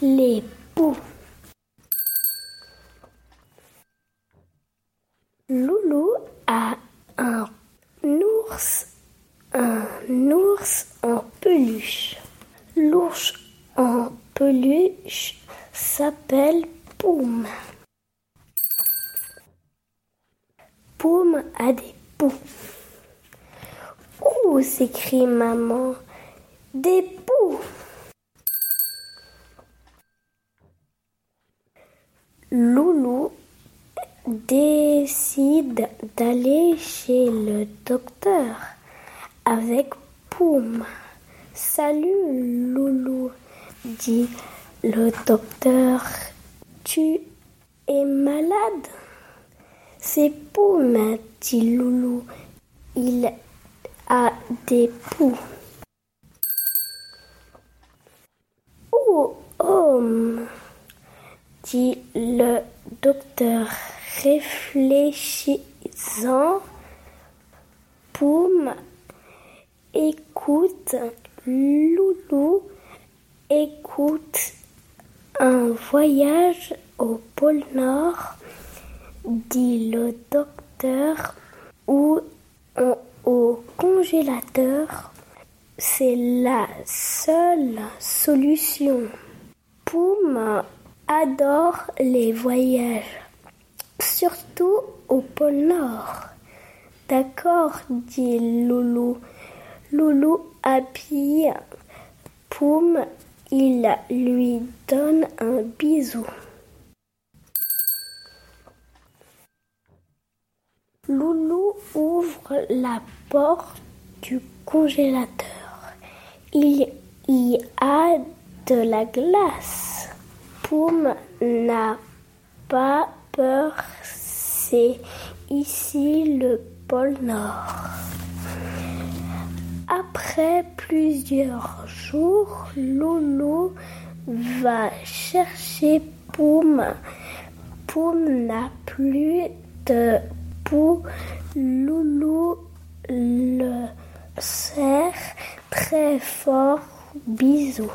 les poux. Loulou a un ours, un ours en peluche. L'ours en peluche s'appelle Poum. Poum a des poux. Ouh, s'écrie maman, des poux. Loulou décide d'aller chez le docteur avec Poum. Salut Loulou, dit le docteur. Tu es malade? C'est Poum, dit Loulou. Il a des poux. Oh, homme, dit le docteur, réfléchissant. Poum, écoute, Loulou, écoute un voyage au pôle Nord, dit le docteur, ou au congélateur. C'est la seule solution. Poum adore les voyages, surtout au pôle Nord. D'accord, dit Loulou. Loulou habille Poum, il lui donne un bisou. Loulou ouvre la porte du congélateur. Il y a de la glace. Poum n'a pas peur, c'est ici le pôle Nord. Après plusieurs jours, Loulou va chercher Poum. Poum n'a plus de poux. Loulou le serre très fort. Bisous.